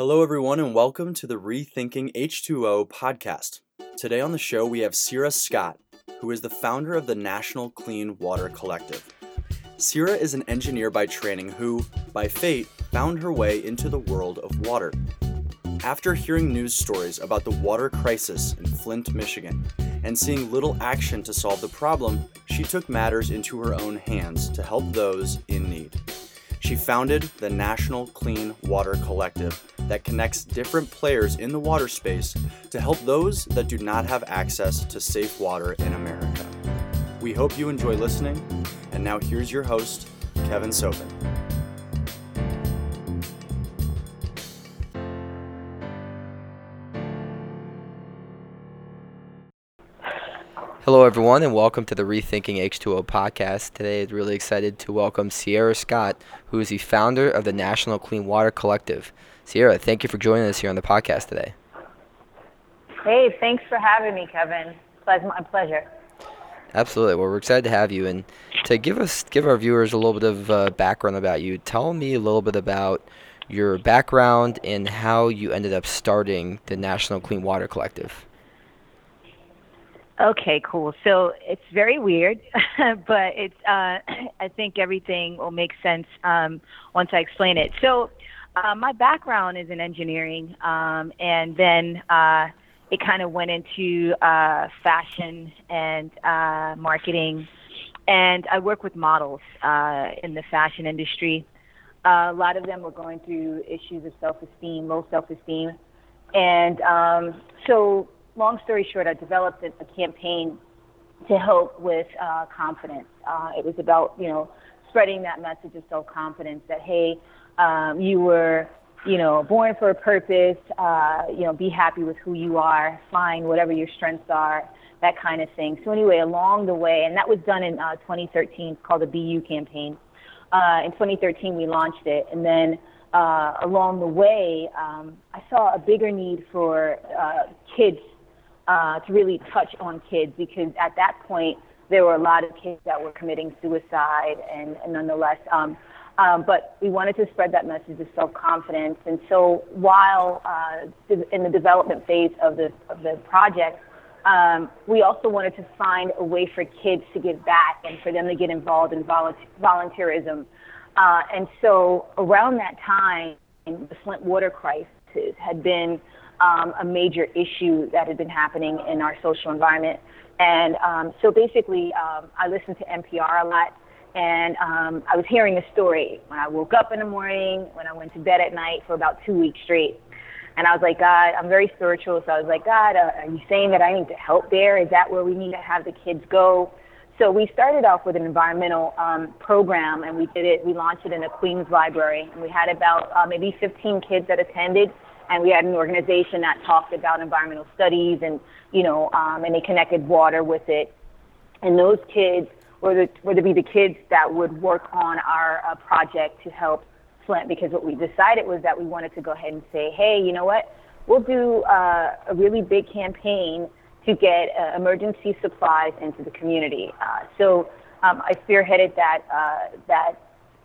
Hello, everyone, and welcome to the Rethinking H2O podcast. Today on the show, we have Sierra Scott, who is the founder of the National Clean Water Collective. Sierra is an engineer by training who, by fate, found her way into the world of water. After hearing news stories about the water crisis in Flint, Michigan, and seeing little action to solve the problem, she took matters into her own hands to help those in need. She founded the National Clean Water Collective that connects different players in the water space to help those that do not have access to safe water in America. We hope you enjoy listening, and now here's your host, Kevin Sopin. Hello, everyone, and welcome to the Rethinking H2O podcast. Today, I'm really excited to welcome Sierra Scott, who is the founder of the National Clean Water Collective. Sierra, thank you for joining us here on the podcast today. Hey, thanks for having me, Kevin. It's my pleasure. Absolutely. Well, we're excited to have you, and to give us, give our viewers a little bit of uh, background about you. Tell me a little bit about your background and how you ended up starting the National Clean Water Collective. Okay, cool. So it's very weird, but it's uh, I think everything will make sense um, once I explain it. So uh, my background is in engineering, um, and then uh, it kind of went into uh, fashion and uh, marketing, and I work with models uh, in the fashion industry. Uh, a lot of them were going through issues of self-esteem, low self-esteem, and um, so long story short, I developed a, a campaign to help with uh, confidence. Uh, it was about, you know, spreading that message of self-confidence that, hey, um, you were, you know, born for a purpose, uh, you know, be happy with who you are, find whatever your strengths are, that kind of thing. So anyway, along the way, and that was done in uh, 2013, it's called the BU campaign. Uh, in 2013, we launched it, and then uh, along the way, um, I saw a bigger need for kids uh, to really touch on kids because at that point there were a lot of kids that were committing suicide and, and nonetheless um, um, but we wanted to spread that message of self-confidence. And so while uh, in the development phase of the, of the project um, we also wanted to find a way for kids to give back and for them to get involved in volunteerism. Uh, and so around that time the flint water crisis had been um, a major issue that had been happening in our social environment. And um, so basically, um, I listened to NPR a lot, and um, I was hearing a story when I woke up in the morning, when I went to bed at night for about two weeks straight. And I was like, God, I'm very spiritual, so I was like, God, uh, are you saying that I need to help there? Is that where we need to have the kids go? So we started off with an environmental um, program, and we did it. We launched it in the Queens Library, and we had about uh, maybe 15 kids that attended and we had an organization that talked about environmental studies and you know um, and they connected water with it. And those kids were, the, were to be the kids that would work on our uh, project to help Flint because what we decided was that we wanted to go ahead and say hey you know what? We'll do uh, a really big campaign to get uh, emergency supplies into the community. Uh, so um, I spearheaded that uh, that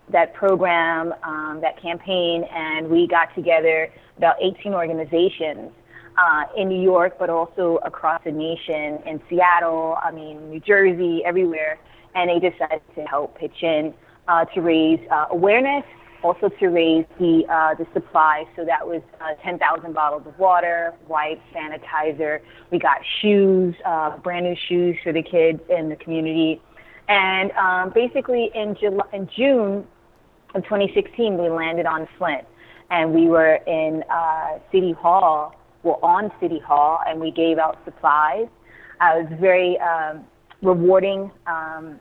that program, um, that campaign, and we got together about 18 organizations uh, in New York, but also across the nation, in Seattle, I mean, New Jersey, everywhere, and they decided to help pitch in uh, to raise uh, awareness, also to raise the uh, the supply. So that was uh, 10,000 bottles of water, wipes, sanitizer. We got shoes, uh, brand new shoes for the kids in the community. And um, basically, in, July, in June, in 2016, we landed on Flint, and we were in uh, City Hall, well, on City Hall, and we gave out supplies. Uh, it was very um, rewarding um,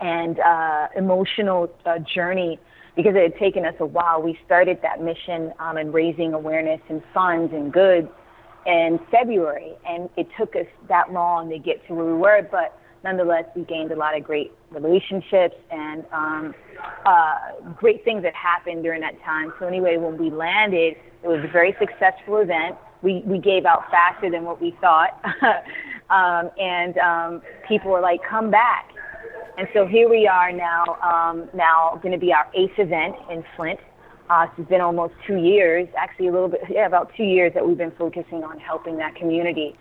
and uh, emotional uh, journey because it had taken us a while. We started that mission um, and raising awareness and funds and goods in February, and it took us that long to get to where we were, but nonetheless, we gained a lot of great relationships and um, uh, great things that happened during that time. So anyway, when we landed, it was a very successful event. We we gave out faster than what we thought, um, and um, people were like, "Come back." And so here we are now. Um, now going to be our eighth event in Flint. Uh, it's been almost two years, actually a little bit, yeah, about two years that we've been focusing on helping that community.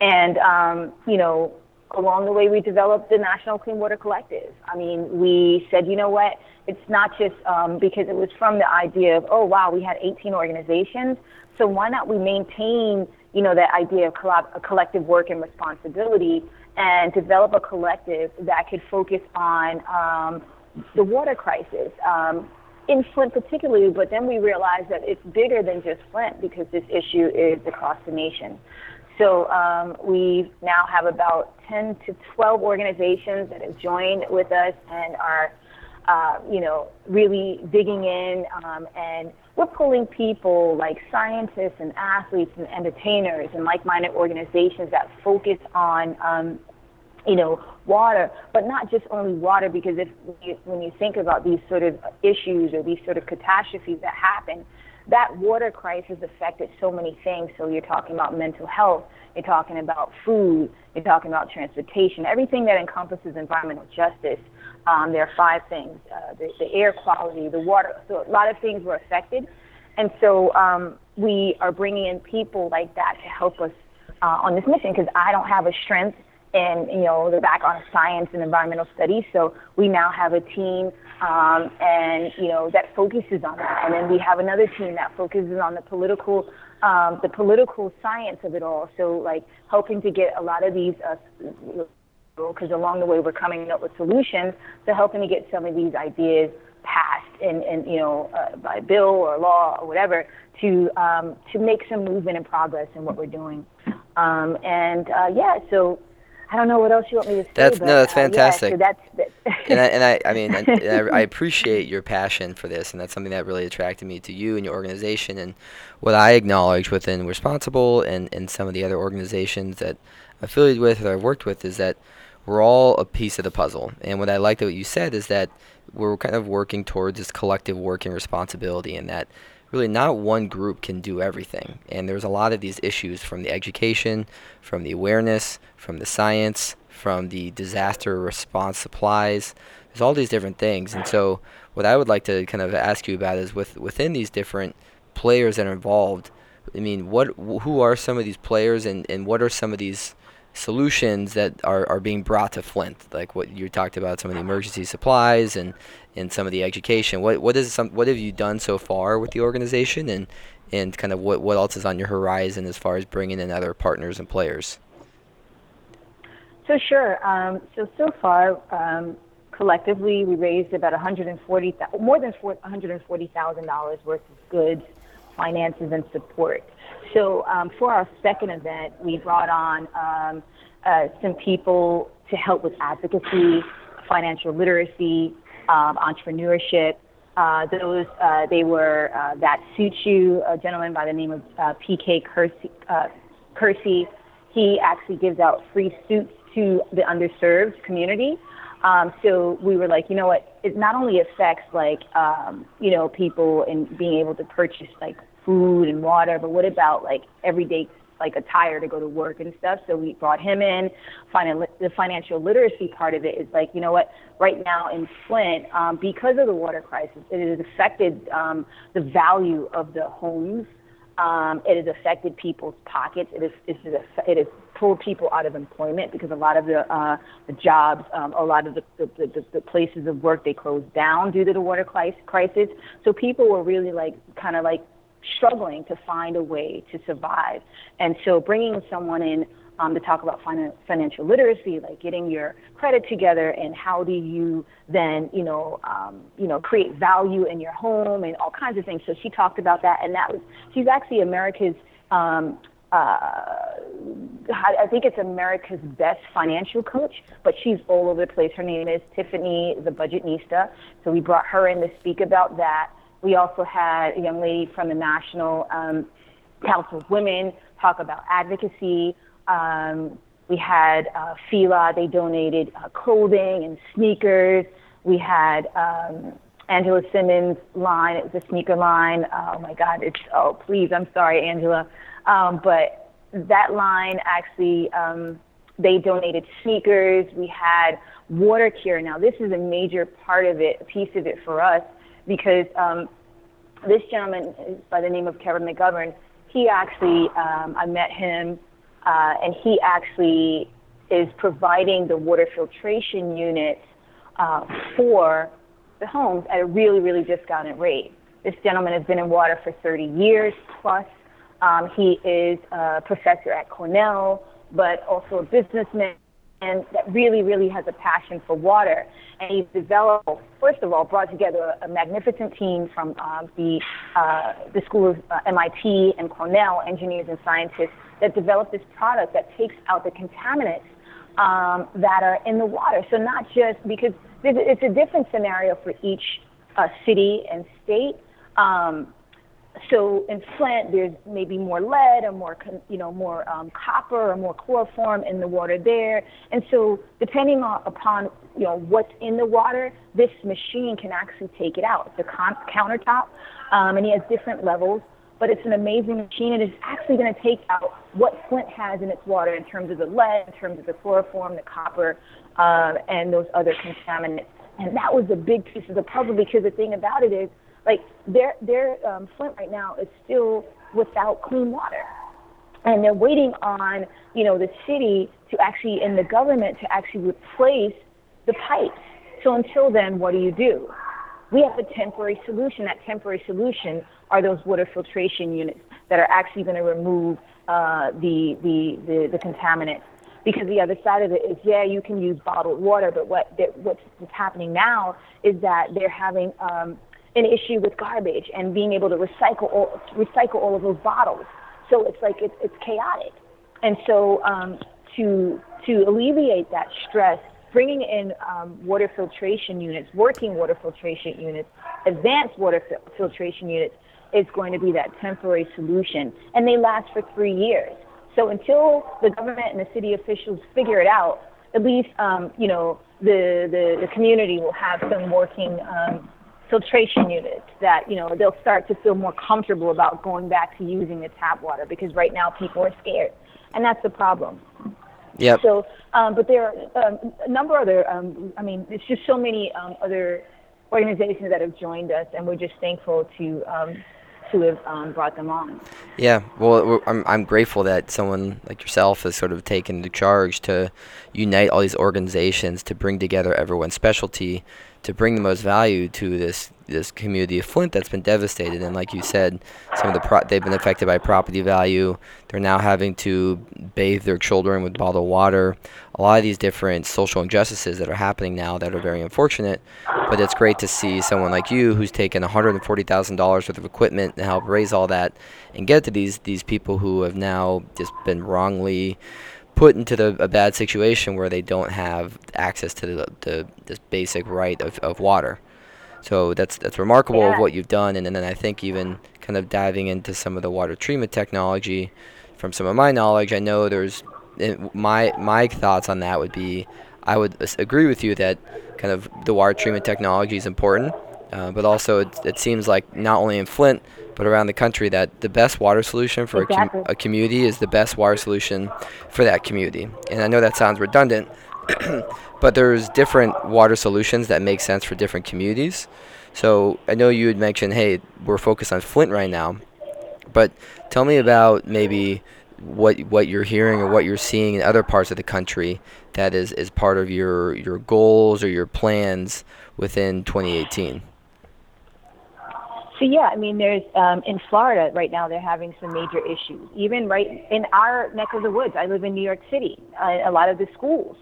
And, um, you know, along the way, we developed the National Clean Water Collective. I mean, we said, you know what? It's not just um, because it was from the idea of, oh, wow, we had 18 organizations. So why not we maintain, you know, that idea of collab- collective work and responsibility and develop a collective that could focus on um, the water crisis um, in Flint particularly, but then we realized that it's bigger than just Flint because this issue is across the nation. So um, we now have about 10 to 12 organizations that have joined with us and are, uh, you know, really digging in. Um, and we're pulling people like scientists and athletes and entertainers and like-minded organizations that focus on um, you know, water, but not just only water, because if you, when you think about these sort of issues or these sort of catastrophes that happen, that water crisis affected so many things. So you're talking about mental health, you're talking about food, you're talking about transportation, everything that encompasses environmental justice. Um, there are five things: uh, the, the air quality, the water. So a lot of things were affected, and so um, we are bringing in people like that to help us uh, on this mission because I don't have a strength and you know the background of science and environmental studies. So we now have a team, um, and you know that focuses on that. And then we have another team that focuses on the political, um, the political science of it all. So like helping to get a lot of these. Uh, because along the way we're coming up with solutions to helping to get some of these ideas passed and, and you know uh, by bill or law or whatever to um, to make some movement and progress in what we're doing. Um, and uh, yeah, so I don't know what else you want me to say. That's but, no, that's uh, yeah, fantastic. so that's, and I, and I, I mean, I, I appreciate your passion for this, and that's something that really attracted me to you and your organization. And what I acknowledge within Responsible and, and some of the other organizations that I'm affiliated with or I've worked with is that we're all a piece of the puzzle. And what I liked what you said is that we're kind of working towards this collective working responsibility, and that really not one group can do everything. And there's a lot of these issues from the education, from the awareness, from the science, from the disaster response supplies. There's all these different things. And so what I would like to kind of ask you about is with within these different players that are involved, I mean, what who are some of these players and, and what are some of these solutions that are, are being brought to Flint, like what you talked about, some of the emergency supplies and, and some of the education. What what is some what have you done so far with the organization, and and kind of what what else is on your horizon as far as bringing in other partners and players? So sure. Um, so so far, um, collectively, we raised about 140 more than 140 thousand dollars worth of goods, finances, and support. So um, for our second event, we brought on um, uh, some people to help with advocacy, financial literacy, um, entrepreneurship. Uh, those uh, they were uh, that suits you, a gentleman by the name of uh, PK. Uh, Kersey. He actually gives out free suits to the underserved community. Um, so we were like, you know what? It not only affects like um, you know people in being able to purchase like food and water, but what about like everyday like attire to go to work and stuff. So we brought him in. Finan- the financial literacy part of it is like, you know what? Right now in Flint, um, because of the water crisis, it has affected um, the value of the homes. Um, it has affected people's pockets. It has, it has, it has pulled people out of employment because a lot of the, uh, the jobs, um, a lot of the, the, the, the places of work, they closed down due to the water crisis. So people were really like, kind of like struggling to find a way to survive. And so bringing someone in um, to talk about fin- financial literacy, like getting your credit together, and how do you then, you know, um, you know, create value in your home and all kinds of things. So she talked about that, and that was she's actually America's. Um, uh, I think it's America's best financial coach, but she's all over the place. Her name is Tiffany the Budgetnista. So we brought her in to speak about that. We also had a young lady from the National um, Council of Women talk about advocacy. Um, we had uh, FILA, they donated uh, clothing and sneakers. We had um, Angela Simmons' line, it was a sneaker line. Oh my God, it's, oh please, I'm sorry, Angela. Um, but that line actually, um, they donated sneakers. We had water cure. Now, this is a major part of it, a piece of it for us because um, this gentleman by the name of Kevin McGovern. He actually, um, I met him, uh, and he actually is providing the water filtration units uh, for the homes at a really, really discounted rate. This gentleman has been in water for 30 years plus. Um, he is a professor at Cornell, but also a businessman and that really, really has a passion for water. And he's developed, first of all, brought together a, a magnificent team from uh, the uh, the school of uh, MIT and Cornell, engineers and scientists, that developed this product that takes out the contaminants um, that are in the water. So not just because it's a different scenario for each uh, city and state. Um, so in Flint, there's maybe more lead or more, you know, more um, copper or more chloroform in the water there. And so depending on, upon, you know, what's in the water, this machine can actually take it out. It's a con- countertop, um, and he has different levels. But it's an amazing machine, and it's actually going to take out what Flint has in its water in terms of the lead, in terms of the chloroform, the copper, uh, and those other contaminants. And that was a big piece of the puzzle because the thing about it is like their their um, Flint right now is still without clean water, and they're waiting on you know the city to actually and the government to actually replace the pipes. So until then, what do you do? We have a temporary solution. That temporary solution are those water filtration units that are actually going to remove uh, the, the, the, the contaminants. Because the other side of it is, yeah, you can use bottled water, but what what's happening now is that they're having um, an issue with garbage and being able to recycle all, recycle all of those bottles. So it's like it's, it's chaotic. And so um, to to alleviate that stress, bringing in um, water filtration units, working water filtration units, advanced water fi- filtration units is going to be that temporary solution, and they last for three years. So until the government and the city officials figure it out, at least um, you know the, the the community will have some working um, filtration units that you know they'll start to feel more comfortable about going back to using the tap water because right now people are scared and that's the problem Yeah. so um, but there are um, a number of other um, i mean it's just so many um, other organizations that have joined us and we're just thankful to um, to have um, brought them on. Yeah, well, I'm, I'm grateful that someone like yourself has sort of taken the charge to unite all these organizations to bring together everyone's specialty to bring the most value to this this community of Flint that's been devastated. And like you said, some of the pro- they've been affected by property value. They're now having to bathe their children with bottled water. A lot of these different social injustices that are happening now that are very unfortunate. But it's great to see someone like you who's taken $140,000 worth of equipment to help raise all that and get to these these people who have now just been wrongly put into the, a bad situation where they don't have access to the, the this basic right of, of water. So that's that's remarkable yeah. of what you've done, and, and then I think even kind of diving into some of the water treatment technology. From some of my knowledge, I know there's my my thoughts on that would be I would agree with you that kind of the water treatment technology is important, uh, but also it, it seems like not only in Flint but around the country that the best water solution for exactly. a, com- a community is the best water solution for that community. And I know that sounds redundant, but there's different water solutions that make sense for different communities. So I know you had mentioned, hey, we're focused on Flint right now, but tell me about maybe what what you're hearing or what you're seeing in other parts of the country that is, is part of your your goals or your plans within 2018. So yeah, I mean, there's um, in Florida right now they're having some major issues. Even right in our neck of the woods, I live in New York City. A lot of the schools,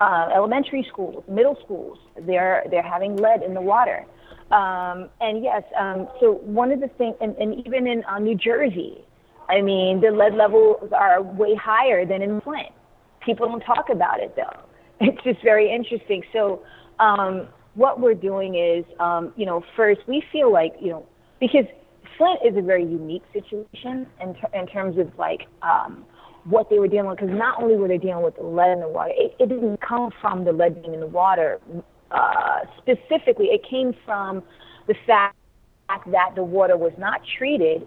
uh, elementary schools, middle schools, they're they're having lead in the water. Um, and yes, um, so one of the things, and, and even in uh, New Jersey, I mean, the lead levels are way higher than in Flint. People don't talk about it though. It's just very interesting. So. Um, what we're doing is, um, you know, first we feel like, you know, because Flint is a very unique situation in, ter- in terms of like um, what they were dealing with. Because not only were they dealing with the lead in the water, it, it didn't come from the lead being in the water uh, specifically. It came from the fact that the water was not treated,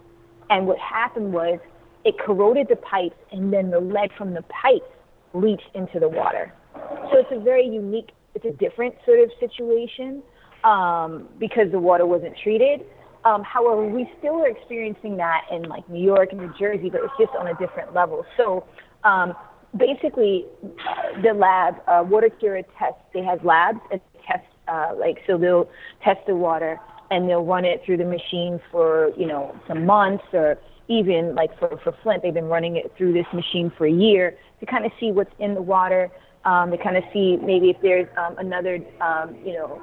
and what happened was it corroded the pipes, and then the lead from the pipes leached into the water. So it's a very unique, it's a different sort of situation um, because the water wasn't treated. Um, however, we still are experiencing that in like New York and New Jersey, but it's just on a different level. So um, basically, uh, the lab, uh, Water Cura tests, they have labs and test, uh, like, so they'll test the water and they'll run it through the machine for, you know, some months or even like for, for Flint, they've been running it through this machine for a year to kind of see what's in the water, um, to kind of see maybe if there's um, another, um, you know,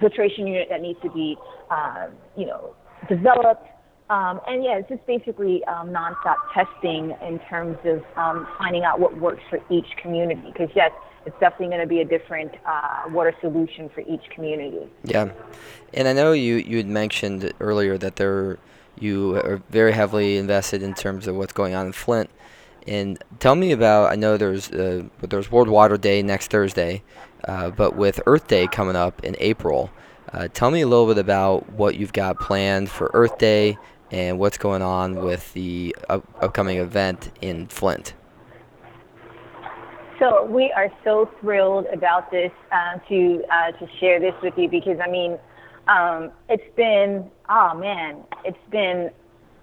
filtration unit that needs to be, uh, you know, developed. Um, and yeah, it's just basically um, nonstop testing in terms of um, finding out what works for each community. Because yes, it's definitely going to be a different uh, water solution for each community. Yeah, and I know you you had mentioned earlier that there you are very heavily invested in terms of what's going on in Flint. And tell me about I know there's uh, there's World Water Day next Thursday, uh, but with Earth Day coming up in April, uh, tell me a little bit about what you've got planned for Earth Day and what's going on with the up- upcoming event in Flint. So we are so thrilled about this uh, to to share this with you because I mean, um, it's been oh man, it's been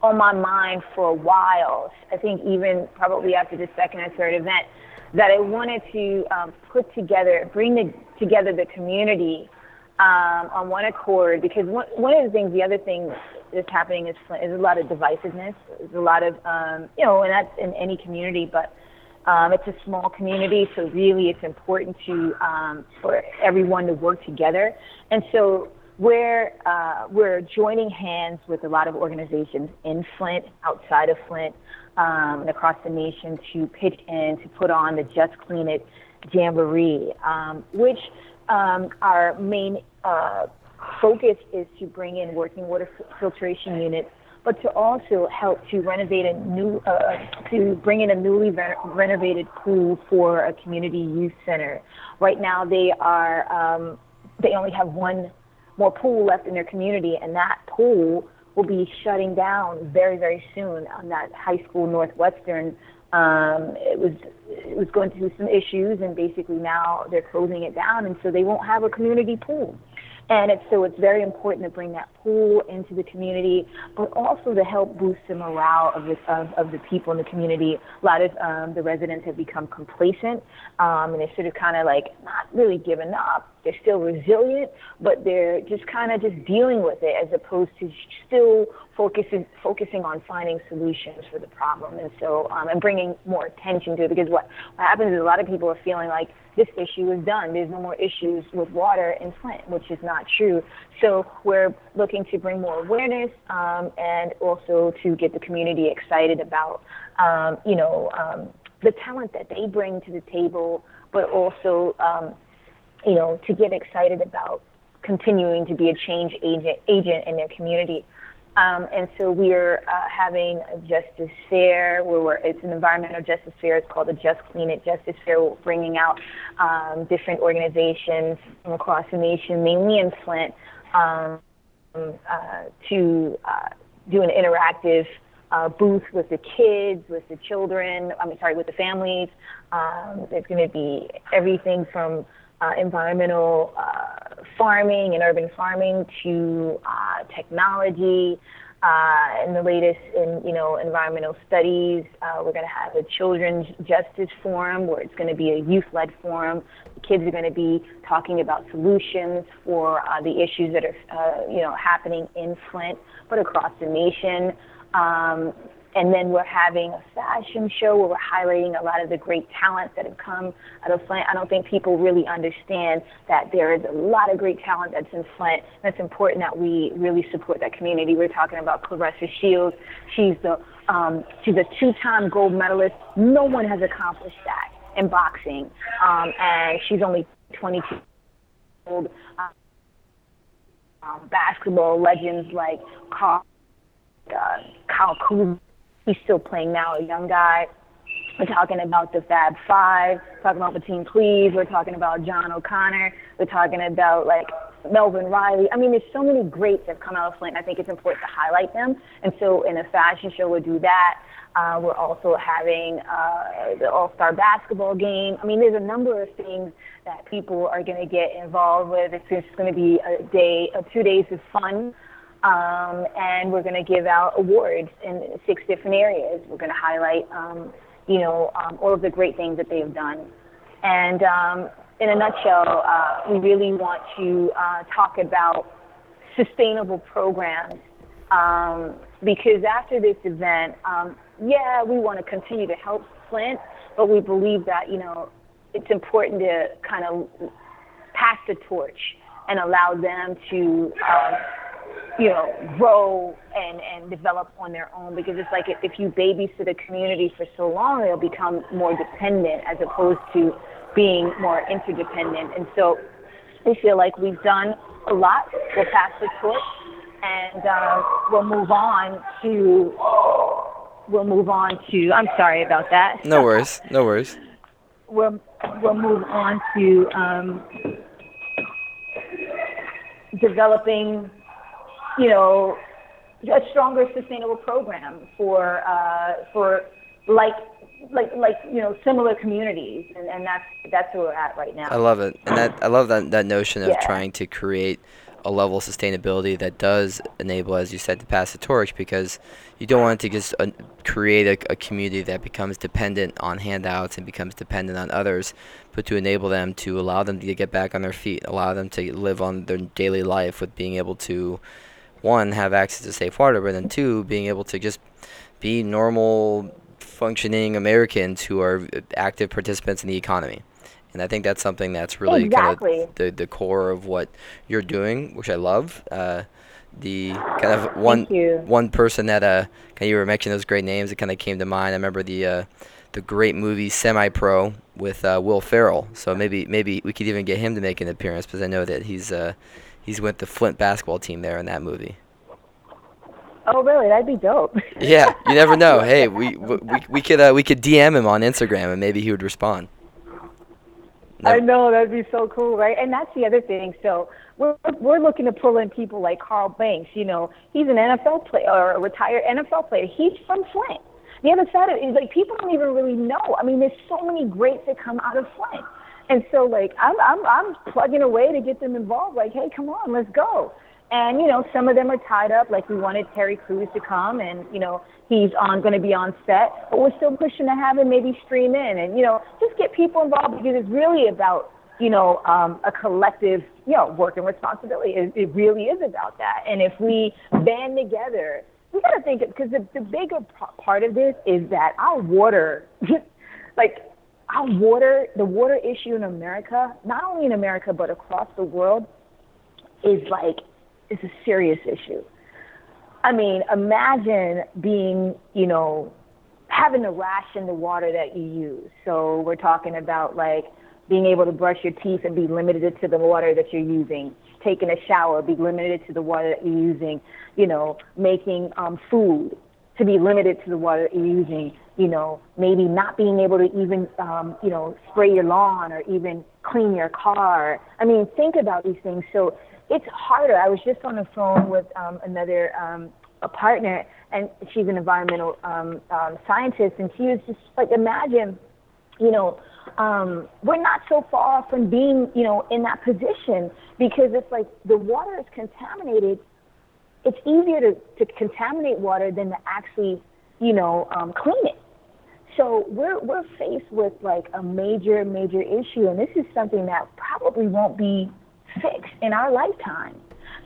on my mind for a while. I think even probably after the second or third event, that I wanted to um, put together, bring the, together the community um, on one accord because one, one of the things, the other thing that's happening is, is a lot of divisiveness. There's a lot of, um, you know, and that's in any community, but um, it's a small community, so really it's important to um, for everyone to work together. And so we're uh, we're joining hands with a lot of organizations in Flint, outside of Flint, um, and across the nation to pitch in to put on the Just Clean It Jamboree, um, which um, our main uh, focus is to bring in working water filtration units, but to also help to renovate a new, uh, to bring in a newly re- renovated pool for a community youth center. Right now, they are um, they only have one more pool left in their community, and that pool will be shutting down very, very soon on that high school Northwestern. Um, it was it was going through some issues, and basically now they're closing it down, and so they won't have a community pool. And it's, so it's very important to bring that pool into the community, but also to help boost the morale of the, of, of the people in the community. A lot of um, the residents have become complacent, um, and they're sort of kind of like not really giving up. They're still resilient, but they're just kind of just dealing with it as opposed to still focusing focusing on finding solutions for the problem. And so, um, and bringing more attention to it because what, what happens is a lot of people are feeling like this issue is done. There's no more issues with water in Flint, which is not true. So we're looking to bring more awareness um, and also to get the community excited about, um, you know, um, the talent that they bring to the table, but also, um, you know, to get excited about continuing to be a change agent, agent in their community. Um, and so we're uh, having a justice fair where we're, it's an environmental justice fair. It's called the Just Clean It Justice Fair. We're bringing out um, different organizations from across the nation, mainly in Flint, um, uh, to uh, do an interactive uh, booth with the kids, with the children. I mean, sorry, with the families. Um, there's going to be everything from uh, environmental uh, farming and urban farming to uh, technology. Uh, in the latest in you know environmental studies, uh, we're going to have a children's justice forum where it's going to be a youth-led forum. Kids are going to be talking about solutions for uh, the issues that are you know happening in Flint, but across the nation. Um, and then we're having a fashion show where we're highlighting a lot of the great talent that have come out of Flint. I don't think people really understand that there is a lot of great talent that's in Flint. And it's important that we really support that community. We're talking about Claressa Shields. She's the um, she's a two-time gold medalist. No one has accomplished that in boxing, um, and she's only 22 years old. Um, basketball legends like Carl, uh, Kyle Kuzma He's still playing now, a young guy. We're talking about the Fab Five, talking about Mateen Cleaves, we're talking about John O'Connor, we're talking about like Melvin Riley. I mean, there's so many greats that have come out of Flint. I think it's important to highlight them. And so in a fashion show, we'll do that. Uh, we're also having uh, the All Star basketball game. I mean, there's a number of things that people are going to get involved with. It's just going to be a day, uh, two days of fun Um, and we're going to give out awards in six different areas. We're going to highlight, um, you know, um, all of the great things that they've done. And um, in a nutshell, uh, we really want to uh, talk about sustainable programs um, because after this event, um, yeah, we want to continue to help Flint, but we believe that, you know, it's important to kind of pass the torch and allow them to, you know, grow and, and develop on their own because it's like if you babysit a community for so long, they'll become more dependent as opposed to being more interdependent. And so we feel like we've done a lot. We'll pass the torch and uh, we'll move on to we'll move on to I'm sorry about that. No worries. No worries. we'll we'll move on to um, developing, you know, a stronger sustainable program for uh, for like like like you know similar communities, and, and that's that's where we're at right now. I love it, and that I love that that notion of Yeah. trying to create a level of sustainability that does enable, as you said, to pass the torch because you don't want to just uh, create a, a community that becomes dependent on handouts and becomes dependent on others, but to enable them to allow them to get back on their feet, allow them to live on their daily life with being able to, one, have access to safe water, but then two, being able to just be normal, functioning Americans who are active participants in the economy. And I think that's something that's really Exactly. kind of the, the core of what you're doing, which I love. Uh, the kind of one one person that uh kind of you were mentioning those great names that kind of came to mind. I remember the uh, the great movie Semi Pro with uh, Will Ferrell. So maybe maybe we could even get him to make an appearance because I know that he's uh, he's with the Flint basketball team there in that movie. Oh, really? That'd be dope. Yeah, you never know. Hey, we we, we, could uh, we could DM him on Instagram and maybe he would respond. I know that'd be so cool, right? And that's the other thing. So we're we're looking to pull in people like Carl Banks. You know, he's an NFL player or a retired NFL player. He's from Flint. The other side of it is like people don't even really know. I mean, there's so many greats that come out of Flint, and so like I'm I'm I'm plugging away to get them involved. Like, hey, come on, let's go. And you know, some of them are tied up. Like we wanted Terry Crews to come, and you know, he's on going to be on set, but we're still pushing to have him maybe stream in, and you know, just get people involved because it's really about you know um, a collective you know work and responsibility. It, it really is about that. And if we band together, we got to think because the the bigger p- part of this is that our water, like our water, the water issue in America, not only in America but across the world, is like is a serious issue. I mean, imagine being, you know, having to ration the water that you use. So we're talking about like being able to brush your teeth and be limited to the water that you're using, taking a shower, be limited to the water that you're using, you know, making um, food to be limited to the water that you're using, you know, maybe not being able to even, um, you know, spray your lawn or even clean your car. I mean, think about these things. So it's harder. I was just on the phone with um, another um, a partner, and she's an environmental um, um, scientist, and she was just like, imagine, you know, um, we're not so far from being, you know, in that position because it's like the water is contaminated. It's easier to, to contaminate water than to actually, you know, um, clean it. So we're we're faced with like a major major issue, and this is something that probably won't be fixed in our lifetime.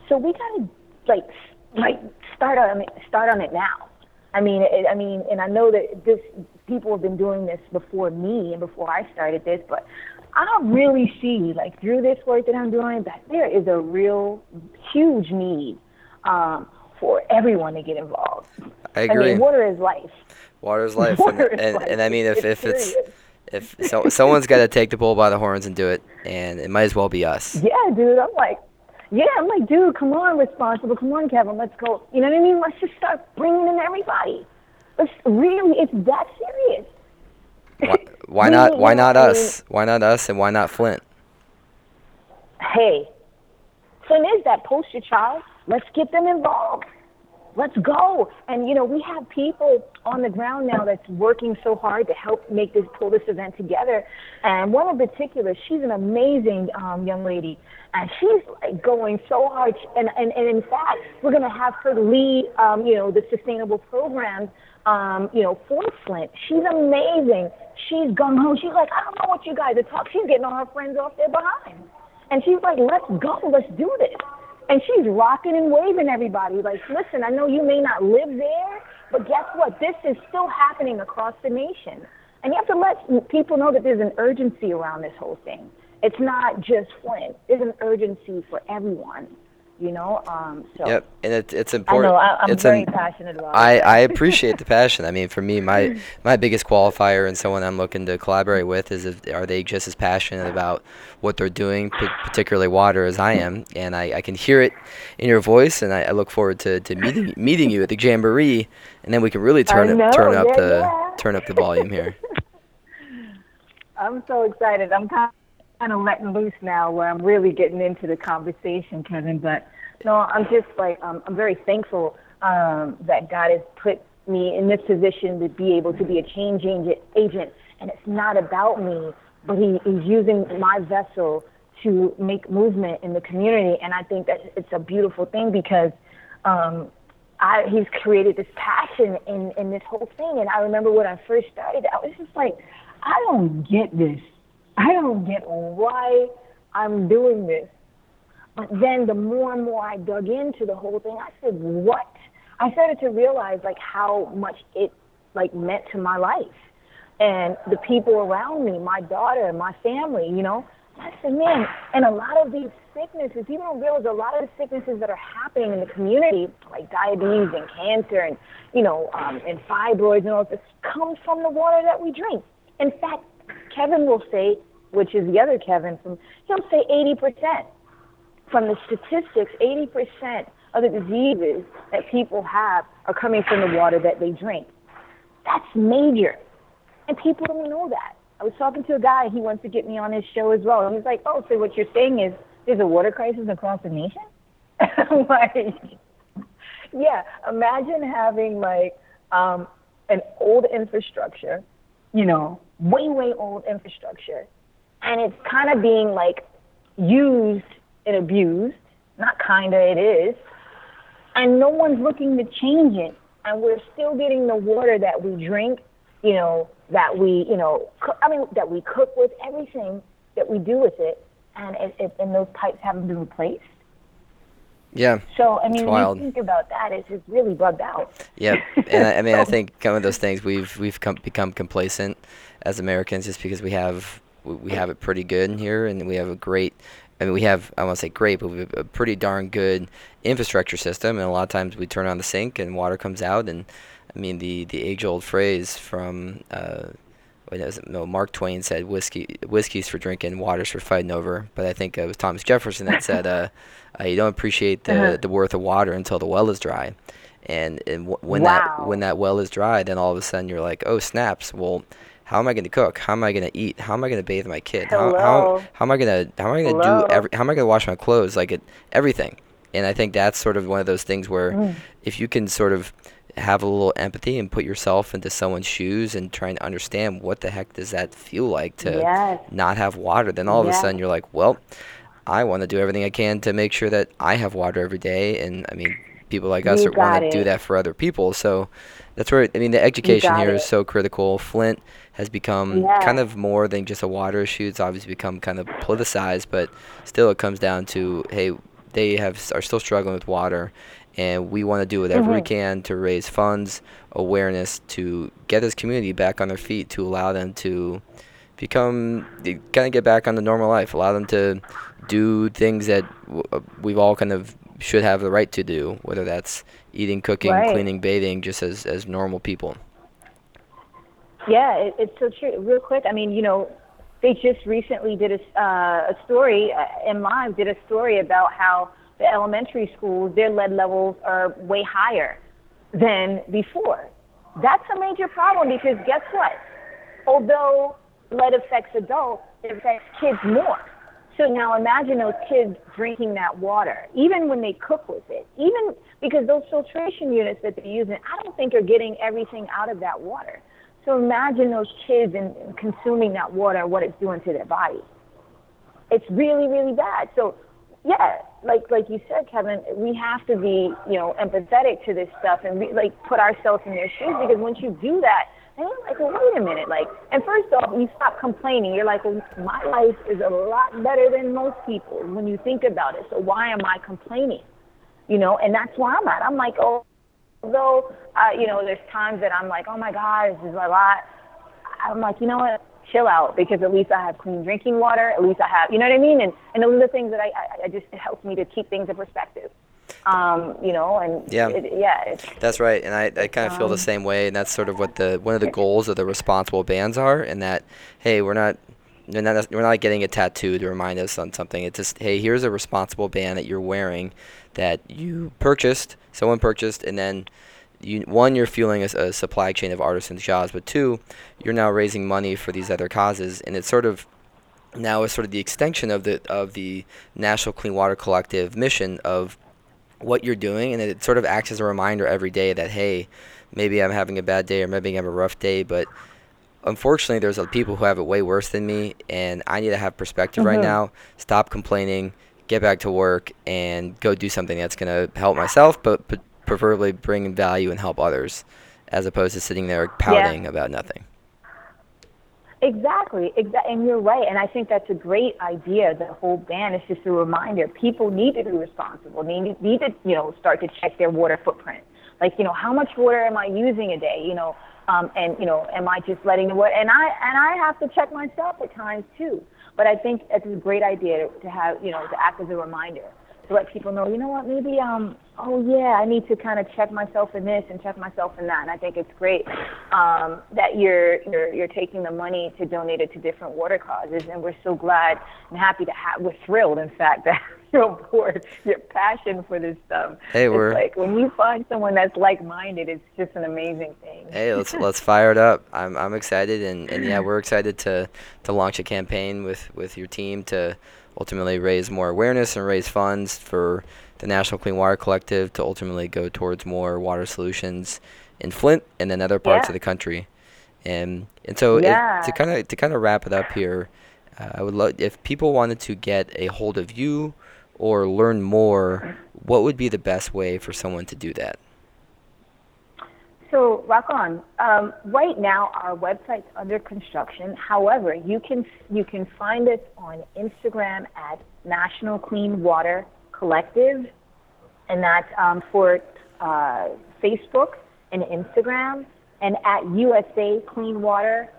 So we gotta like like start on it start on it now. I mean, it, I mean, and I know that this people have been doing this before me and before I started this, but I really see like through this work that I'm doing that there is a real huge need um, for everyone to get involved. I I agree. mean, water is life. Water is life, Water and, is and, life. and I mean if, if it's if so, someone's got to take the bull by the horns and do it, and it might as well be us. Yeah, dude. I'm like, yeah, I'm like, dude, come on, responsible. Come on, Kevin, let's go. You know what I mean? Let's just start bringing in everybody. Let's really, it's that serious. Why, why not? Why not us? Why not us? And why not Flint? Hey, Flint is that poster child. Let's get them involved. Let's go. And you know, we have people on the ground now that's working so hard to help make this pull this event together. And one in particular, she's an amazing um, young lady, and she's like going so hard. And and, and in fact, we're going to have her lead, um, you know, the sustainable programs. Um, you know, for Flint. She's amazing. She's gung ho. She's like, I don't know what you guys are talking. She's getting all her friends off their behind. And she's like, let's go, let's do this. And she's rocking and waving everybody. Like, listen, I know you may not live there, but guess what? This is still happening across the nation. And you have to let people know that there's an urgency around this whole thing. It's not just Flint. There's an urgency for everyone you know. Um, so yep, and it, it's important. I know I, am it's very an, passionate about I, it. I appreciate the passion. I mean, for me, my my biggest qualifier and someone I'm looking to collaborate with is if, are they just as passionate about what they're doing, particularly water, as I am, and I, I can hear it in your voice, and I, I look forward to, to meeting meeting you at the jamboree, and then we can really turn know, up turn up yeah, the yeah. turn up the volume here. I'm so excited. I'm kind kind of letting loose now where I'm really getting into the conversation, Kevin. But no, I'm just like um, I'm very thankful um, that God has put me in this position to be able to be a change agent, and it's not about me, but he, He's using my vessel to make movement in the community, and I think that it's a beautiful thing because. Um, I, he's created this passion in, in this whole thing. And I remember when I first started, I was just like, I don't get this. I don't get why I'm doing this. But then the more and more I dug into the whole thing, I said, what? I started to realize like how much it like meant to my life and the people around me, my daughter, my family, you know. I said, man, and a lot of these sicknesses, people don't realize a lot of the sicknesses that are happening in the community, like diabetes and cancer and, you know, um, and fibroids and all this, comes from the water that we drink. In fact, Kevin will say which is the other Kevin from, he'll say 80%. From the statistics, 80% of the diseases that people have are coming from the water that they drink. That's major. And people don't know that. I was talking to a guy, he wants to get me on his show as well. And he's like, oh, so what you're saying is there's a water crisis across the nation? Like, yeah, imagine having like um, an old infrastructure, you know, way, way old infrastructure and it's kind of being like used and abused. Not kinda, it is. And no one's looking to change it. And we're still getting the water that we drink, you know, that we, you know, I mean, that we cook with, everything that we do with it. And it, it, and those pipes haven't been replaced. Yeah. So I mean, when you think about that, it's just really bugged out. Yeah, and I, I mean, I think some of those things we've we've come, become complacent as Americans just because we have we have it pretty good in here, and we have a great. I mean, we have I won't say great, but we have a pretty darn good infrastructure system, and a lot of times we turn on the sink and water comes out, and I mean the the age old phrase from. Uh, no, Mark Twain said whiskey whiskey's for drinking, water's for fighting over. But I think it was Thomas Jefferson that said, uh, uh, "You don't appreciate the uh-huh. the worth of water until the well is dry." And, and w- when wow. that when that well is dry, then all of a sudden you're like, "Oh snaps!" Well, how am I going to cook? How am I going to eat? How am I going to bathe my kid? Hello. How, how, how am I going to how am I going to do every how am I going to wash my clothes? Like it, everything. And I think that's sort of one of those things where mm. if you can sort of have a little empathy and put yourself into someone's shoes and trying to understand what the heck does that feel like to yes. not have water, then all yes. of a sudden you're like, well, I want to do everything I can to make sure that I have water every day. And I mean, people like us want to do that for other people. So that's where I mean the education here it. is so critical. Flint has become yeah. kind of more than just a water issue. It's obviously become kind of politicized, but still it comes down to hey, they have are still struggling with water, and we want to do whatever mm-hmm. we can to raise funds, awareness to get this community back on their feet, to allow them to become kind of get back on the normal life, allow them to do things that w- uh, we've all kind of should have the right to do, whether that's eating, cooking, right. cleaning, bathing, just as, as normal people. Yeah, it, it's so true. Real quick, I mean, you know, they just recently did a, uh, a story, uh, MLive did a story about how the elementary schools, their lead levels are way higher than before. That's a major problem because guess what? Although lead affects adults, it affects kids more. So now imagine those kids drinking that water, even when they cook with it, even because those filtration units that they're using, I don't think are getting everything out of that water. So imagine those kids and, consuming that water, what it's doing to their body. It's really, really bad. So, yeah, like like you said, Kevin, we have to be, you know, empathetic to this stuff and re- like put ourselves in their shoes because once you do that, and you're like, well, wait a minute, like, and first off, you stop complaining. You're like, well, my life is a lot better than most people when you think about it. So why am I complaining? You know, and that's where I'm at. I'm like, oh, although, uh, you know, there's times that I'm like, oh my God, this is a lot. I'm like, you know what? Chill out because at least I have clean drinking water. At least I have, you know what I mean? And and those are the things that I I, I just it helps me to keep things in perspective um, you know, and Yeah. it, yeah, it's, That's right, and I, I kind of feel the Um, same way, and that's sort of what the one of the goals of the responsible bands are, and that hey, we're not we're not we're not getting a tattoo to remind us on something. It's just hey, here's a responsible band that you're wearing that you purchased, someone purchased, and then you one you're fueling a supply chain of artisans jobs, but two, you're now raising money for these other causes, and it's sort of now is sort of the extension of the of the National Clean Water Collective mission of what you're doing, and it sort of acts as a reminder every day that hey, maybe I'm having a bad day or maybe I'm a rough day, but unfortunately, there's people who have it way worse than me, and I need to have perspective right Mhm. now. Stop complaining, get back to work, and go do something that's gonna help myself, but, but preferably bring value and help others, as opposed to sitting there pouting about nothing. Exactly, exactly, and you're right. And I think that's a great idea. The whole ban is just a reminder. People need to be responsible. They need, need to, you know, start to check their water footprint. Like, you know, how much water am I using a day? You know, um, and you know, am I just letting the water? And I and I have to check myself at times too. But I think it's a great idea to, have, you know, to act as a reminder to let people know, you know what, maybe um, oh yeah, I need to kind of check myself in this and check myself in that. And I think it's great um, that you're you're you're taking the money to donate it to different water causes, and we're so glad and happy to have. We're thrilled, in fact, that you're board. Your passion for this stuff. Hey, It's we're- like when you find someone that's like-minded, it's just an amazing thing. Hey, let's let's fire it up. I'm I'm excited, and, and yeah, we're excited to to launch a campaign with with your team to ultimately raise more awareness and raise funds for the National Clean Water Collective to ultimately go towards more water solutions in Flint and then other parts Yeah. of the country. And and so it- Yeah. to kind of to kind of wrap it up here, uh, I would love if people wanted to get a hold of you or learn more, what would be the best way for someone to do that? So, rock on. Um, right now, our website's under construction. However, you can you can find us on Instagram at National Clean Water Collective, and that's um, for uh, Facebook and Instagram, and at USA Clean Water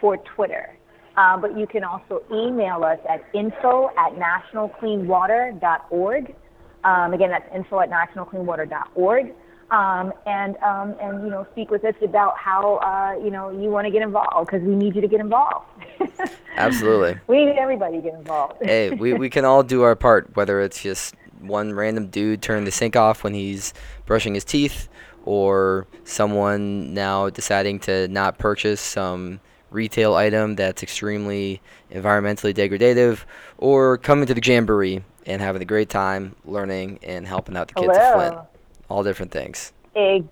for Twitter. Uh, but you can also email us at info at nationalcleanwater.org. Um, again, that's info at nationalcleanwater.org. Um, and um, and you know speak with us about how uh, you know you want to get involved because we need you to get involved. Absolutely. we need everybody to get involved. hey, we, we can all do our part, whether it's just one random dude turning the sink off when he's brushing his teeth, or someone now deciding to not purchase some retail item that's extremely environmentally degradative, or coming to the jamboree and having a great time learning and helping out the kids of Flint. Hello. All different things. Ex-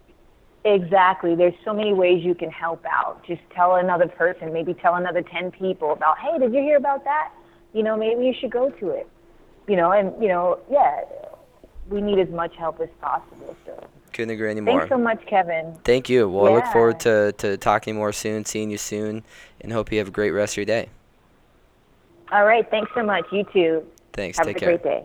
Exactly. There's so many ways you can help out. Just tell another person, maybe tell another 10 people about, hey, did you hear about that? You know, maybe you should go to it. You know, and, you know, yeah, we need as much help as possible. So Couldn't agree anymore. thanks so much, Kevin. Thank you. Well, I look forward to, to talking more soon, seeing you soon, and hope you have a great rest of your day. All right. Thanks so much. You too. Thanks. Have Take a care. great day.